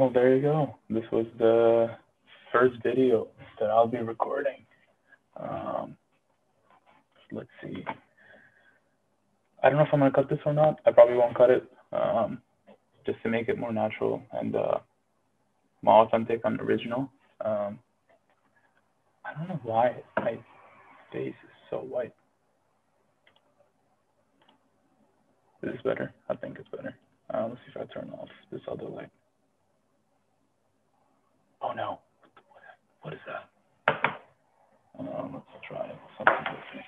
Well, there you go. This was the first video that I'll be recording. Um, let's see. I don't know if I'm gonna cut this or not. I probably won't cut it, um, just to make it more natural and uh, more authentic and original. Um, I don't know why my face is so white. This is this better? I think it's better. Uh, let's see if I turn off this other light. Oh no, what is that? Um, let's try something different.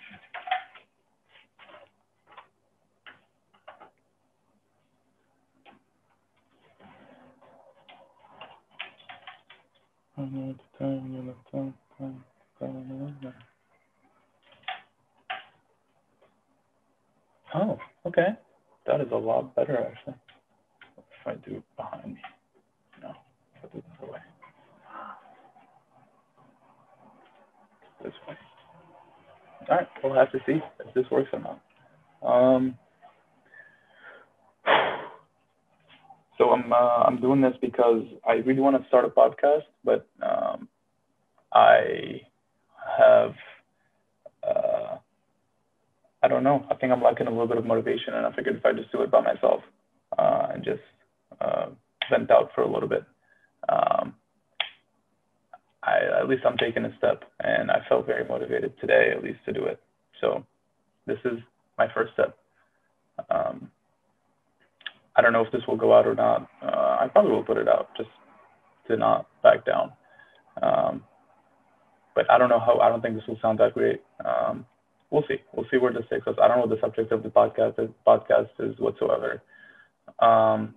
Oh, okay. That is a lot better actually. If I do it behind me. No, if I do it the. This way. All right, we'll have to see if this works or not. Um, so I'm uh, I'm doing this because I really want to start a podcast, but um, I have uh, I don't know. I think I'm lacking a little bit of motivation, and I figured if I just do it by myself uh, and just uh, vent out for a little bit, um, I, at least I'm taking a step, and I felt very motivated today, at least to do it. So this is my first step. Um, I don't know if this will go out or not. Uh, I probably will put it out just to not back down. Um, but I don't know how. I don't think this will sound that great. Um, we'll see. We'll see where this takes us. I don't know what the subject of the podcast is, podcast is whatsoever. Um,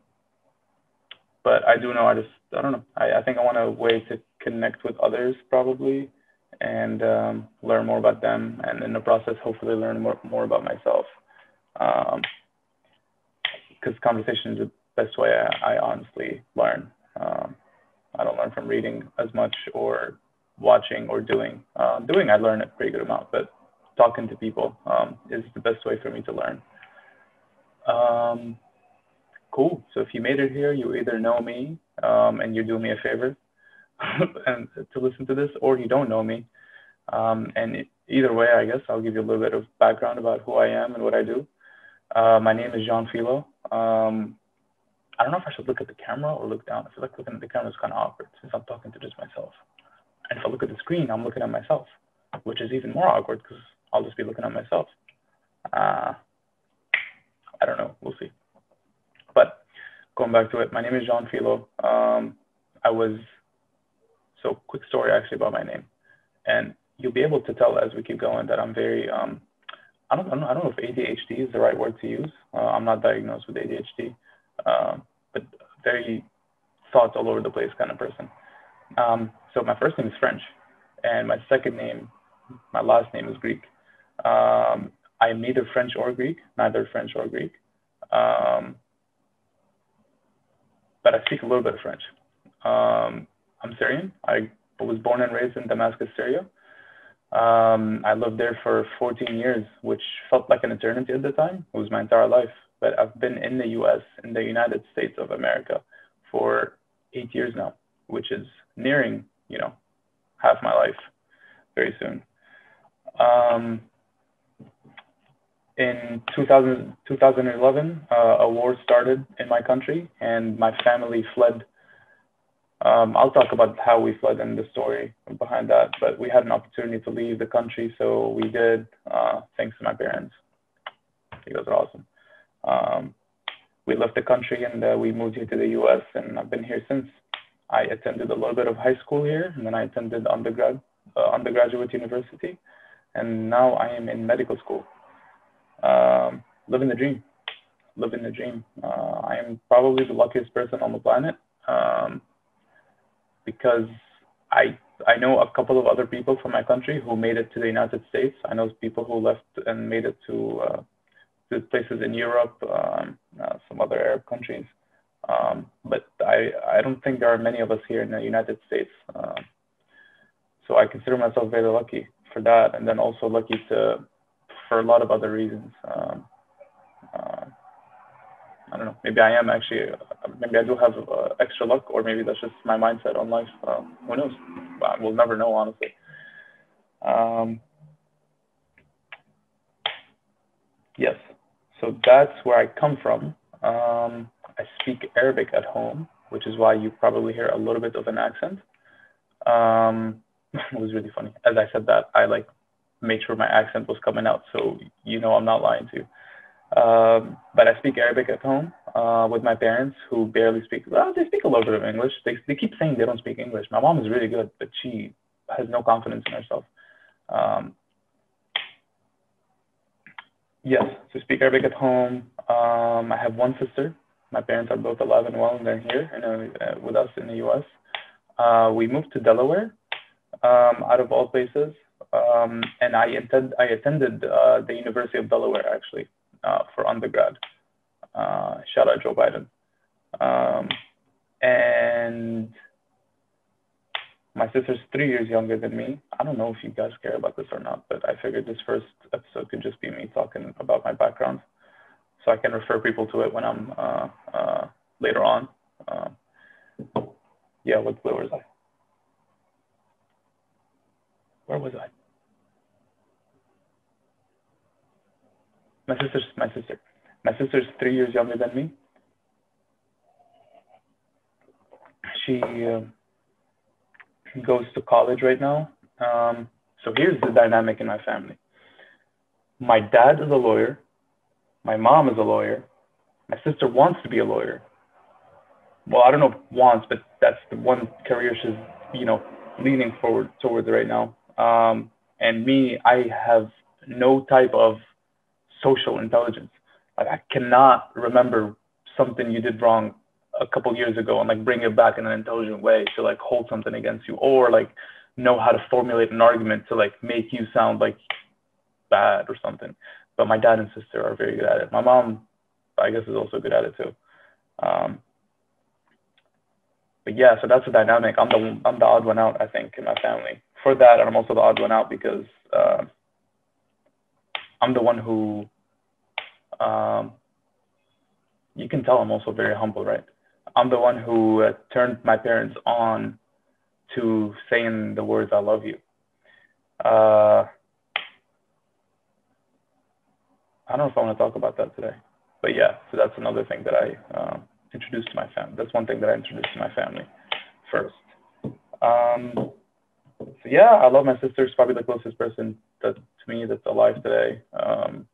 but I do know. I just I don't know. I, I think I want a way to connect with others probably and um, learn more about them, and in the process, hopefully learn more more about myself. Because um, conversation is the best way I, I honestly learn. Um, I don't learn from reading as much or watching or doing. Uh, doing, I learn a pretty good amount, but talking to people um, is the best way for me to learn. Cool. So if you made it here, you either know me um, and you do me a favor and to listen to this, or you don't know me. Um, and either way, I guess I'll give you a little bit of background about who I am and what I do. Uh, my name is Jean Philo. Um, I don't know if I should look at the camera or look down. I feel like looking at the camera is kind of awkward since I'm talking to just myself. And if I look at the screen, I'm looking at myself, which is even more awkward because I'll just be looking at myself. Uh, I don't know. We'll see. But going back to it, my name is Jean Philo. Um, I was, so quick story actually about my name. And you'll be able to tell as we keep going that I'm very, um, I, don't, I, don't, I don't know if ADHD is the right word to use. Uh, I'm not diagnosed with ADHD, uh, but very thoughts all over the place kind of person. Um, so my first name is French, and my second name, my last name is Greek. Um, I'm neither French or Greek, neither French or Greek, um, but I speak a little bit of French. Um, I'm Syrian. I was born and raised in Damascus, Syria. Um, I lived there for 14 years, which felt like an eternity at the time. It was my entire life. But I've been in the US, in the United States of America, for eight years now, which is nearing, you know, half my life very soon. Um, in 2000, 2011, uh, a war started in my country and my family fled. Um, I'll talk about how we fled and the story behind that, but we had an opportunity to leave the country, so we did, uh, thanks to my parents. You guys are awesome. Um, we left the country and uh, we moved here to the US, and I've been here since. I attended a little bit of high school here, and then I attended undergrad, uh, undergraduate university, and now I am in medical school. Um, living the dream, living the dream. Uh, I am probably the luckiest person on the planet um, because I I know a couple of other people from my country who made it to the United States. I know people who left and made it to uh, to places in Europe, um, uh, some other Arab countries. Um, but I, I don't think there are many of us here in the United States. Uh, so I consider myself very lucky for that. And then also lucky to, for a lot of other reasons. Um, uh, I don't know, maybe I am actually maybe I do have uh, extra luck, or maybe that's just my mindset on life. Um, who knows? We'll never know, honestly. Um, yes, so that's where I come from. Um, I speak Arabic at home, which is why you probably hear a little bit of an accent. Um, it was really funny. As I said that, I like made sure my accent was coming out, so you know I'm not lying to you. Um, but I speak Arabic at home uh, with my parents who barely speak. Well, they speak a little bit of English. They, they keep saying they don't speak English. My mom is really good, but she has no confidence in herself. Um, yes, so speak Arabic at home. Um, I have one sister. My parents are both alive and well, and they're here and uh, with us in the U.S. Uh, we moved to Delaware, um, out of all places, um, and I, attend, I attended uh, the University of Delaware actually uh, for undergrad. Uh, shout out Joe Biden. Um, and my sister's three years younger than me. I don't know if you guys care about this or not, but I figured this first episode could just be me talking about my background, so I can refer people to it when I'm uh, uh, later on. Uh, yeah, what, where was I? Where was I? My sister's my sister. My sister's three years younger than me. She uh, goes to college right now. Um, so here's the dynamic in my family. My dad is a lawyer. My mom is a lawyer. My sister wants to be a lawyer. Well, I don't know if wants, but that's the one career she's, you know, leaning forward towards right now. Um, and me, I have no type of social intelligence. Like I cannot remember something you did wrong a couple years ago and like bring it back in an intelligent way to like hold something against you or like know how to formulate an argument to like make you sound like bad or something. But my dad and sister are very good at it. My mom, I guess, is also good at it too. Um, but yeah, so that's the dynamic. I'm the I'm the odd one out, I think, in my family. For that, I'm also the odd one out because uh, I'm the one who um, you can tell I'm also very humble, right? I'm the one who uh, turned my parents on to saying the words "I love you." Uh, I don't know if I want to talk about that today, but yeah, so that's another thing that I um, introduced to my family. That's one thing that I introduced to my family first. Um, so yeah, I love my sister. She's probably the closest person that, to me that's alive today. Um,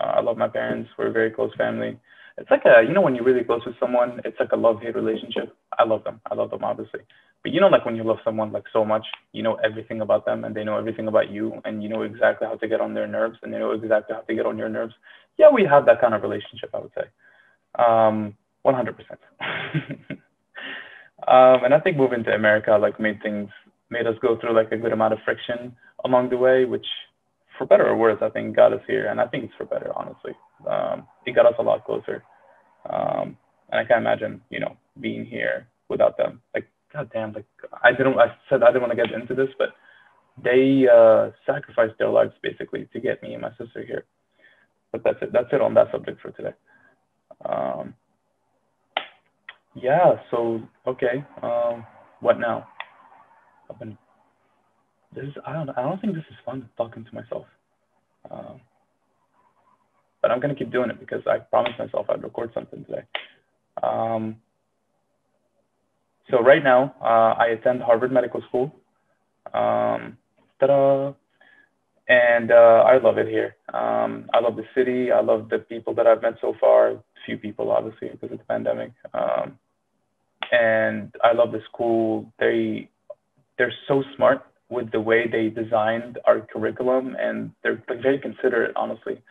I love my parents. We're a very close family. It's like a, you know, when you're really close with someone, it's like a love-hate relationship. I love them. I love them, obviously. But you know, like when you love someone like so much, you know everything about them and they know everything about you and you know exactly how to get on their nerves and they know exactly how to get on your nerves. Yeah, we have that kind of relationship, I would say. Um, 100%. um, and I think moving to America like made things, made us go through like a good amount of friction along the way, which for better or worse, I think got us here, and I think it's for better, honestly. Um, it got us a lot closer, um, and I can't imagine, you know, being here without them. Like, goddamn, like I didn't, I said I didn't want to get into this, but they uh, sacrificed their lives basically to get me and my sister here. But that's it. That's it on that subject for today. Um, yeah. So okay. Um, what now? I've been this is I don't I don't think this is fun talking to myself. Um, but I'm gonna keep doing it because I promised myself I'd record something today. Um, so right now uh, I attend Harvard Medical School. Um, ta-da! And uh, I love it here. Um, I love the city. I love the people that I've met so far. Few people, obviously, because of the pandemic. Um, and I love the school. They they're so smart with the way they designed our curriculum and they're very considerate honestly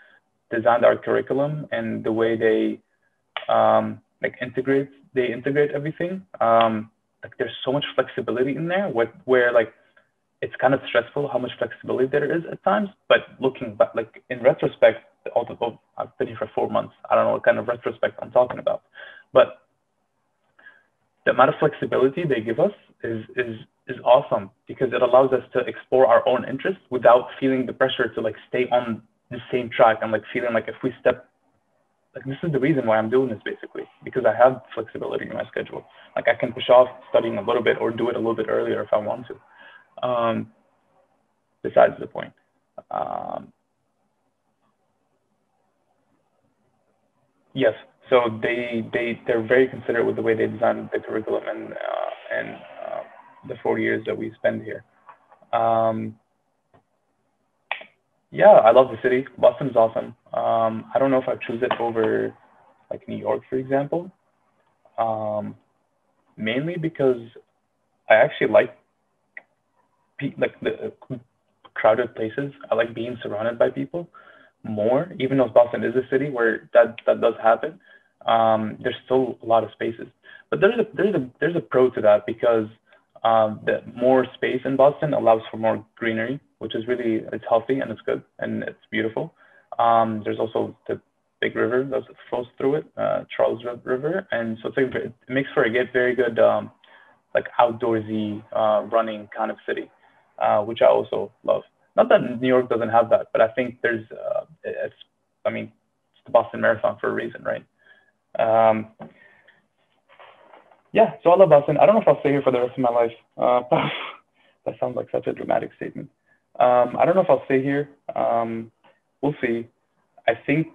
designed our curriculum and the way they um, like integrate they integrate everything. Um, like there's so much flexibility in there where, where like it's kind of stressful how much flexibility there is at times but looking back like in retrospect although i've been here for four months. I don't know what kind of retrospect i'm talking about. But the amount of flexibility they give us is is is awesome because it allows us to explore our own interests without feeling the pressure to like stay on the same track and like feeling like if we step like this is the reason why I'm doing this basically because I have flexibility in my schedule. Like I can push off studying a little bit or do it a little bit earlier if I want to. Um, besides the point. Um, yes, so they they they're very considerate with the way they design the curriculum and uh, and uh, the four years that we spend here. Um, yeah, I love the city. Boston is awesome. Um, I don't know if I choose it over like New York, for example. Um, mainly because I actually like like the crowded places. I like being surrounded by people more, even though Boston is a city where that that does happen. Um, there's still a lot of spaces, but there's a there's a there's a pro to that because um, the more space in Boston allows for more greenery which is really it's healthy and it's good and it's beautiful. Um, there's also the big river that flows through it, uh, Charles River, and so it's like, it makes for a get very good um, like outdoorsy uh, running kind of city, uh, which I also love. Not that New York doesn't have that, but I think there's uh, it's I mean it's the Boston Marathon for a reason, right? Um, yeah, so love Boston. I don't know if I'll stay here for the rest of my life. Uh, that sounds like such a dramatic statement. Um, I don't know if I'll stay here. Um, we'll see. I think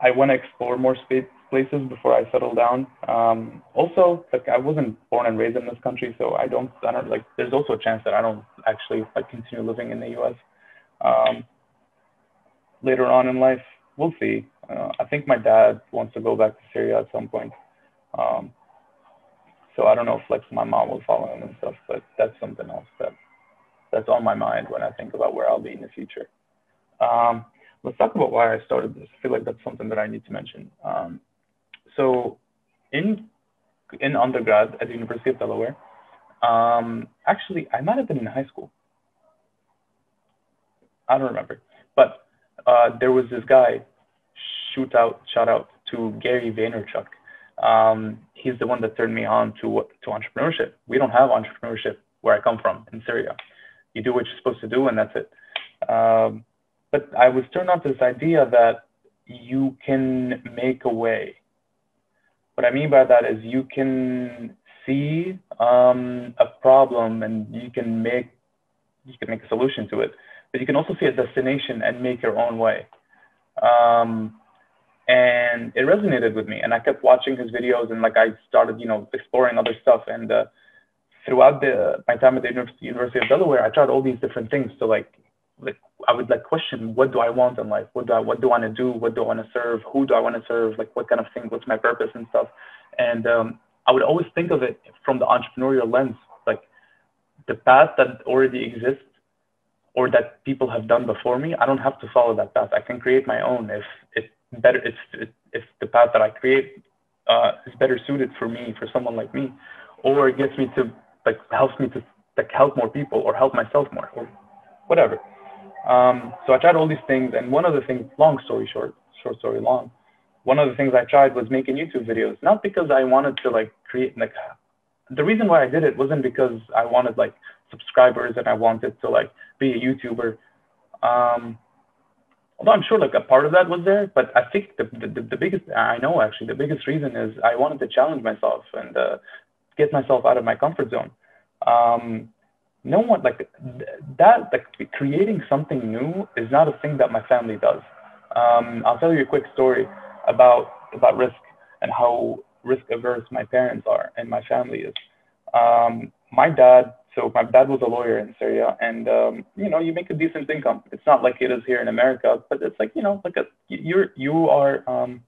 I want to explore more space places before I settle down. Um, also, like I wasn't born and raised in this country, so I don't, I don't like. There's also a chance that I don't actually like continue living in the U.S. Um, later on in life, we'll see. Uh, I think my dad wants to go back to Syria at some point. Um, so I don't know if like my mom will follow him and stuff, but that's something else that that's on my mind when I think about where I'll be in the future. Um, let's talk about why I started this. I feel like that's something that I need to mention. Um, so in in undergrad at the University of Delaware, um, actually I might have been in high school. I don't remember, but uh, there was this guy. Shoot out, shout out to Gary Vaynerchuk. Um, he's the one that turned me on to to entrepreneurship. We don't have entrepreneurship where I come from in Syria you do what you're supposed to do and that's it. Um, but I was turned on to this idea that you can make a way. What I mean by that is you can see um, a problem and you can make you can make a solution to it, but you can also see a destination and make your own way. Um, and it resonated with me, and I kept watching his videos, and like I started, you know, exploring other stuff, and uh, throughout the my time at the University of Delaware, I tried all these different things. So like, like I would like question, what do I want in life? What do I what do I want to do? What do I want to serve? Who do I want to serve? Like, what kind of thing? What's my purpose and stuff? And um, I would always think of it from the entrepreneurial lens, like the path that already exists or that people have done before me. I don't have to follow that path. I can create my own if it better if if the path that I create uh, is better suited for me, for someone like me, or it gets me to like helps me to like help more people or help myself more or whatever. Um, so I tried all these things, and one of the things, long story short, short story long, one of the things I tried was making YouTube videos. Not because I wanted to like create like the reason why I did it wasn't because I wanted like subscribers and I wanted to like be a YouTuber. Um, although I'm sure like a part of that was there, but I think the, the, the biggest, I know actually the biggest reason is I wanted to challenge myself and uh, get myself out of my comfort zone. Um, no one like that, like creating something new is not a thing that my family does. Um, I'll tell you a quick story about about risk and how risk averse my parents are and my family is. Um, my dad, so my dad was a lawyer in Syria, and um, you know, you make a decent income. It's not like it is here in America, but it's like you know, like a you're you are. Um,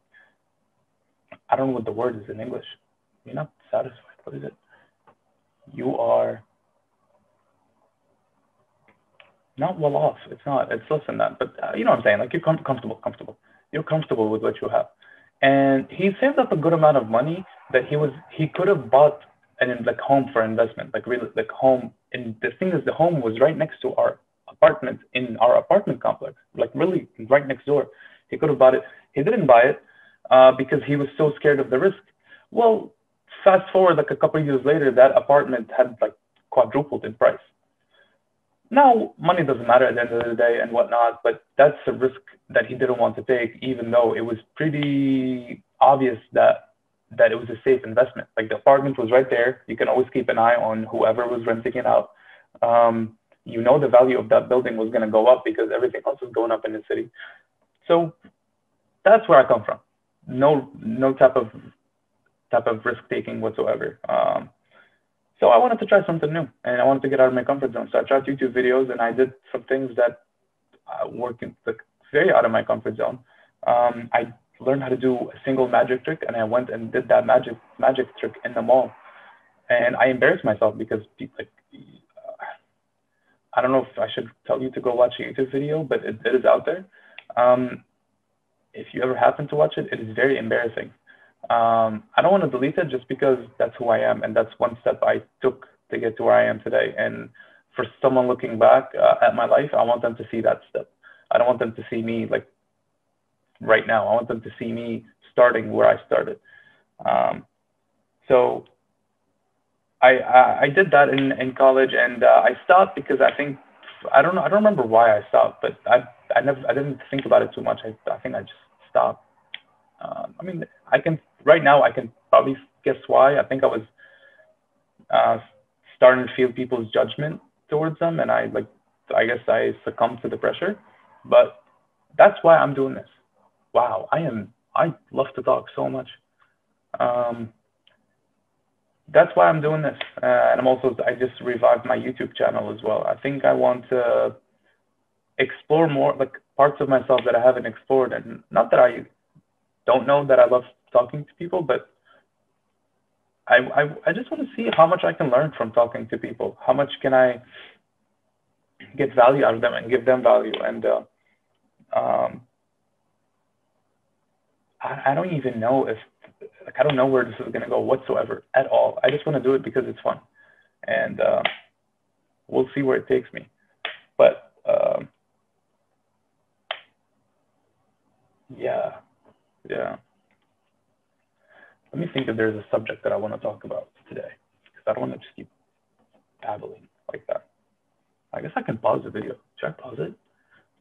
I don't know what the word is in English. You're not satisfied what is it? You are not well off. It's not. It's less than that. But uh, you know what I'm saying? Like you're com- comfortable, comfortable. You're comfortable with what you have. And he saved up a good amount of money that he was he could have bought an like home for investment, like really like home. And the thing is, the home was right next to our apartment in our apartment complex, like really right next door. He could have bought it. He didn't buy it uh, because he was so scared of the risk. Well, fast forward like a couple of years later, that apartment had like quadrupled in price. now money doesn't matter at the end of the day and whatnot, but that's a risk that he didn't want to take, even though it was pretty obvious that that it was a safe investment. Like the apartment was right there. You can always keep an eye on whoever was renting it out. Um, you know the value of that building was going to go up because everything else was going up in the city. So that's where I come from. No, no type of type of risk taking whatsoever. Um, so I wanted to try something new and I wanted to get out of my comfort zone. So I tried YouTube videos and I did some things that uh, work in, like, very out of my comfort zone. Um, I learned how to do a single magic trick and I went and did that magic magic trick in the mall. And I embarrassed myself because like I don't know if I should tell you to go watch a YouTube video, but it, it is out there. Um, if you ever happen to watch it, it is very embarrassing. Um, I don't want to delete it just because that's who I am and that's one step I took to get to where I am today. And for someone looking back uh, at my life, I want them to see that step. I don't want them to see me like right now. I want them to see me starting where I started. Um, so I, I, I did that in, in college and uh, I stopped because I think I don't know I don't remember why I stopped, but I I never I didn't think about it too much. I I think I just stopped. Um, I mean I can right now I can probably guess why. I think I was uh, starting to feel people's judgment towards them, and I like I guess I succumbed to the pressure. But that's why I'm doing this. Wow, I am I love to talk so much. Um, that's why I'm doing this, uh, and I'm also I just revived my YouTube channel as well. I think I want to explore more like parts of myself that I haven't explored, and not that I don't know that I love talking to people, but I, I, I just want to see how much I can learn from talking to people. How much can I get value out of them and give them value? And uh, um, I, don't even know if like I don't know where this is to go whatsoever at all. I just want to do it because it's fun, and uh, we'll see where it takes me. But um, yeah, yeah. Let me think if there's a subject that I want to talk about today, because I don't want to just keep babbling like that. I guess I can pause the video. Should I pause it? Is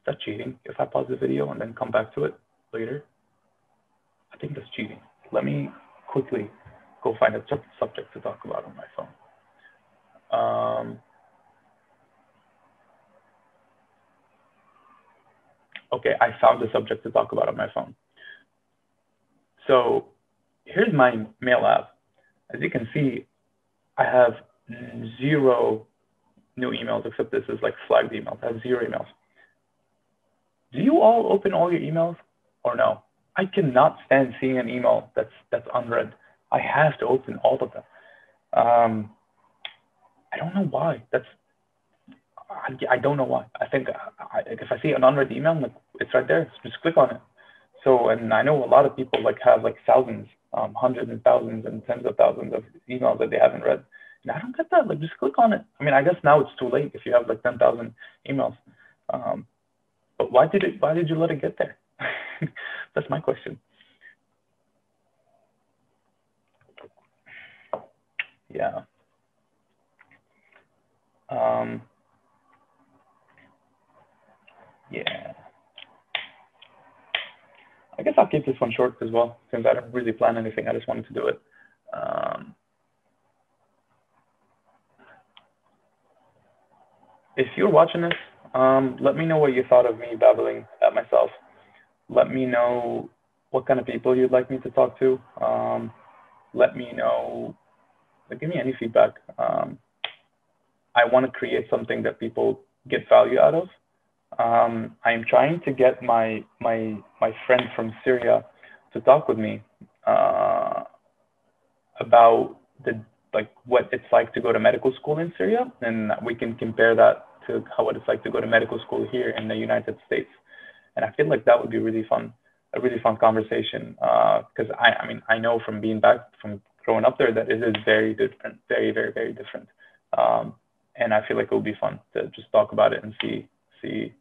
that cheating? If I pause the video and then come back to it later? I think that's cheating. Let me quickly go find a subject to talk about on my phone. Um, okay, I found a subject to talk about on my phone. So here's my mail app. As you can see, I have zero new emails, except this is like flagged emails. I have zero emails. Do you all open all your emails or no? I cannot stand seeing an email that's that's unread. I have to open all of them. Um, I don't know why. That's I, I don't know why. I think I, if I see an unread email, like, it's right there. Just click on it. So, and I know a lot of people like have like thousands, um, hundreds and thousands and tens of thousands of emails that they haven't read. And I don't get that. Like, just click on it. I mean, I guess now it's too late if you have like 10,000 emails. Um, but why did it? Why did you let it get there? That's my question. Yeah. Um, yeah. I guess I'll keep this one short as well, since I don't really plan anything. I just wanted to do it. Um, if you're watching this, um, let me know what you thought of me babbling at myself let me know what kind of people you'd like me to talk to. Um, let me know, give me any feedback. Um, I want to create something that people get value out of. Um, I'm trying to get my my my friend from Syria to talk with me uh, about the like what it's like to go to medical school in Syria, and we can compare that to how it's like to go to medical school here in the United States and I feel like that would be really fun, a really fun conversation. Because uh, I, I mean, I know from being back, from growing up there, that it is very different, very, very, very different. Um, and I feel like it would be fun to just talk about it and see, see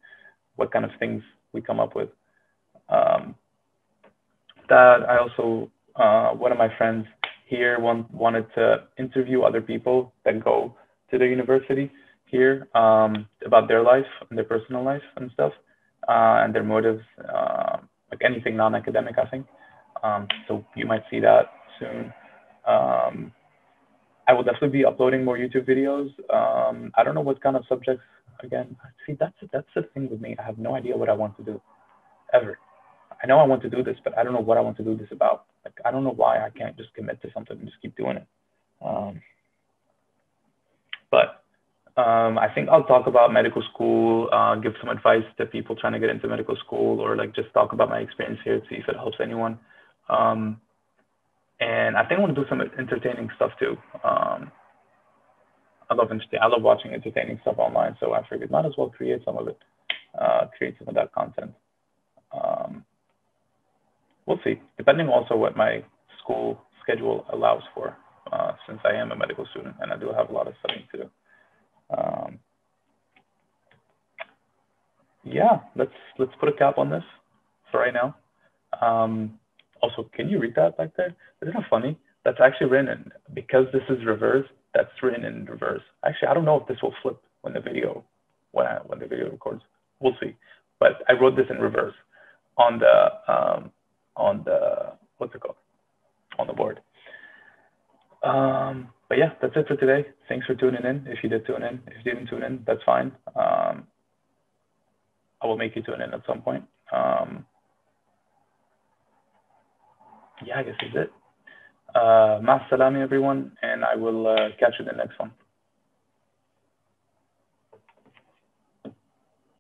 what kind of things we come up with. Um, that I also, uh, one of my friends here want, wanted to interview other people that go to the university here. Um, about their life and their personal life and stuff, and their motives, uh, like anything non-academic, I think. Um, so you might see that soon. Um, I will definitely be uploading more YouTube videos. Um, I don't know what kind of subjects. Again, see, that's that's the thing with me. I have no idea what I want to do, ever. I know I want to do this, but I don't know what I want to do this about. Like, I don't know why I can't just commit to something and just keep doing it. Um, I think I'll talk about medical school, uh, give some advice to people trying to get into medical school, or like just talk about my experience here, to see if it helps anyone. Um, and I think I want to do some entertaining stuff too. Um, I love I love watching entertaining stuff online, so I figured might as well create some of it, uh, create some of that content. Um, we'll see, depending also what my school schedule allows for, uh, since I am a medical student and I do have a lot of studying to do. Um, yeah, let's let's put a cap on this for right now. Um, also, can you read that back there? Isn't that funny? That's actually written in, because this is reverse. That's written in reverse. Actually, I don't know if this will flip when the video when I, when the video records. We'll see. But I wrote this in reverse on the um, on the what's it called on the board. Um, but yeah, that's it for today. Thanks for tuning in. If you did tune in, if you didn't tune in, that's fine. Um, I will make you tune in at some point. Um, yeah, I guess that's it. Uh, salami, everyone, and I will uh, catch you in the next one.